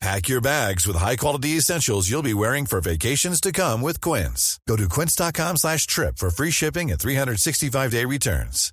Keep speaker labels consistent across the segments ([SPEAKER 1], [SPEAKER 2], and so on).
[SPEAKER 1] Pack your bags with high-quality essentials you'll be wearing for vacations to come with Quince. Go to quince.com slash trip for free shipping and 365-day returns.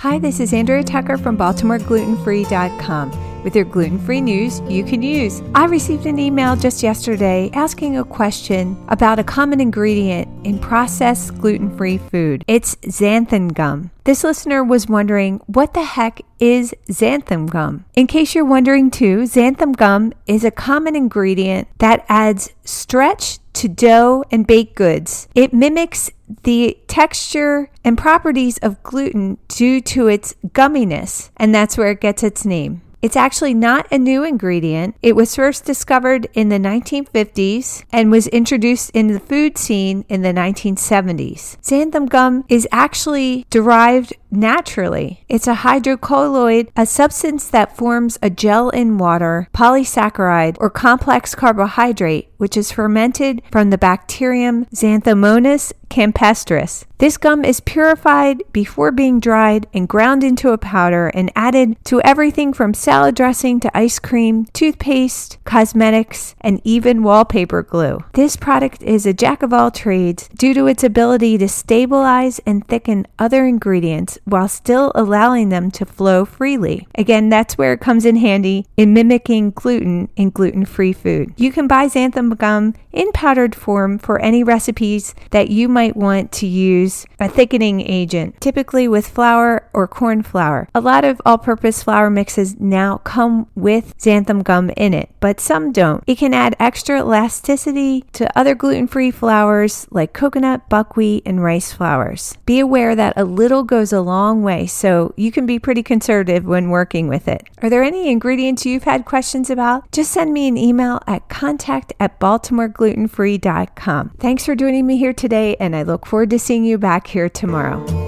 [SPEAKER 2] Hi, this is Andrea Tucker from BaltimoreGlutenFree.com with your gluten free news you can use. I received an email just yesterday asking a question about a common ingredient in processed gluten free food. It's xanthan gum. This listener was wondering what the heck is xanthan gum? In case you're wondering too, xanthan gum is a common ingredient that adds stretch to dough and baked goods. It mimics the texture and properties of gluten due to its gumminess, and that's where it gets its name. It's actually not a new ingredient. It was first discovered in the 1950s and was introduced in the food scene in the 1970s. Xanthan gum is actually derived naturally. It's a hydrocolloid, a substance that forms a gel in water, polysaccharide, or complex carbohydrate, which is fermented from the bacterium Xanthomonas campestris. This gum is purified before being dried and ground into a powder and added to everything from salad dressing to ice cream, toothpaste, cosmetics, and even wallpaper glue. This product is a jack of all trades due to its ability to stabilize and thicken other ingredients while still allowing them to flow freely. Again, that's where it comes in handy in mimicking gluten in gluten free food. You can buy xanthan gum in powdered form for any recipes that you might want to use a thickening agent, typically with flour or corn flour. A lot of all purpose flour mixes now come with xanthan gum in it, but some don't. It can add extra elasticity to other gluten free flours like coconut, buckwheat, and rice flours. Be aware that a little goes a long way, so you can be pretty conservative when working with it. Are there any ingredients you've had questions about? Just send me an email at contact at baltimoreglutenfree.com. Thanks for joining me here today, and I look forward to seeing you back here tomorrow.